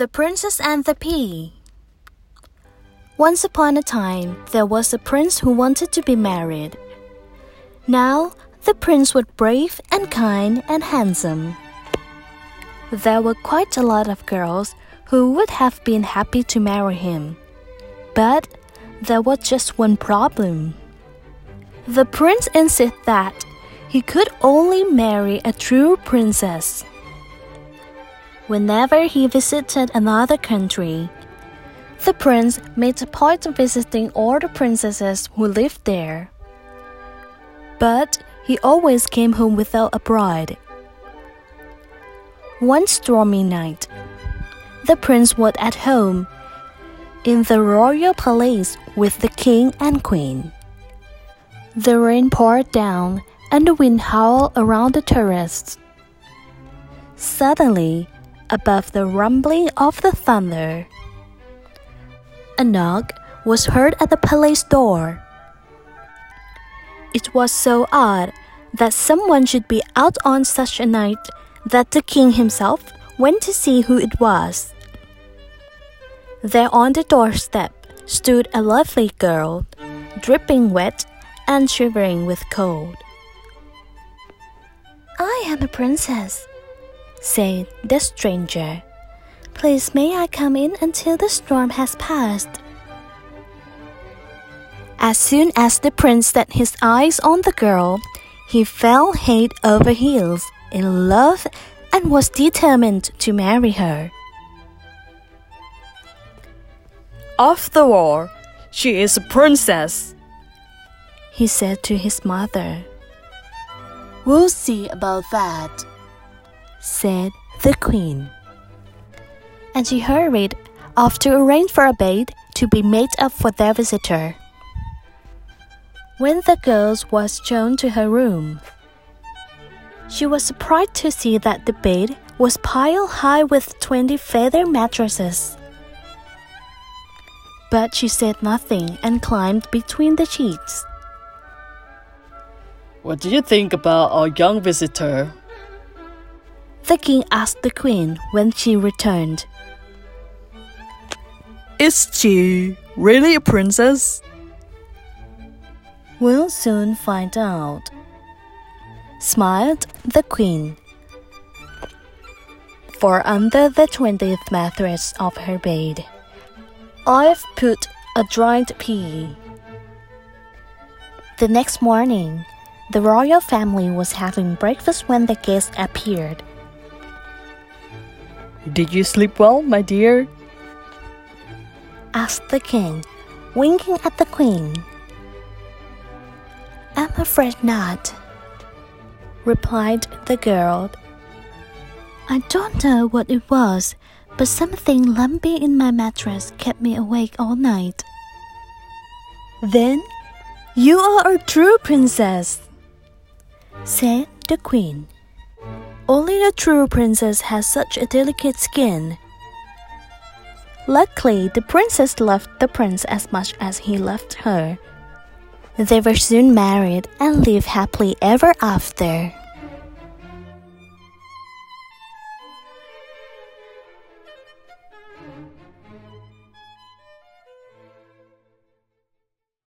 The Princess and the Pea Once upon a time, there was a prince who wanted to be married. Now, the prince was brave and kind and handsome. There were quite a lot of girls who would have been happy to marry him. But there was just one problem. The prince insisted that he could only marry a true princess. Whenever he visited another country, the prince made a point of visiting all the princesses who lived there. But he always came home without a bride. One stormy night, the prince was at home in the royal palace with the king and queen. The rain poured down and the wind howled around the terrace. Suddenly, above the rumbling of the thunder, a knock was heard at the palace door. It was so odd that someone should be out on such a night that the king himself went to see who it was. There on the doorstep stood a lovely girl, dripping wet and shivering with cold. I am a princess, said the stranger. Please may I come in until the storm has passed? As soon as the prince set his eyes on the girl, he fell head over heels in love and was determined to marry her. After all, she is a princess, he said to his mother. We'll see about that, said the queen. And she hurried off to arrange for a bed to be made up for their visitor. When the girl was shown to her room, she was surprised to see that the bed was piled high with twenty feather mattresses. But she said nothing and climbed between the sheets. What do you think about our young visitor? The king asked the queen when she returned. Is she really a princess? We'll soon find out, smiled the queen. For under the twentieth mattress of her bed, I've put a dried pea. The next morning, the royal family was having breakfast when the guest appeared. Did you sleep well, my dear? asked the king, winking at the queen. I'm afraid not, replied the girl. I don't know what it was, but something lumpy in my mattress kept me awake all night. Then you are a true princess, said the queen. Only a true princess has such a delicate skin. Luckily, the princess loved the prince as much as he loved her. They were soon married and lived happily ever after.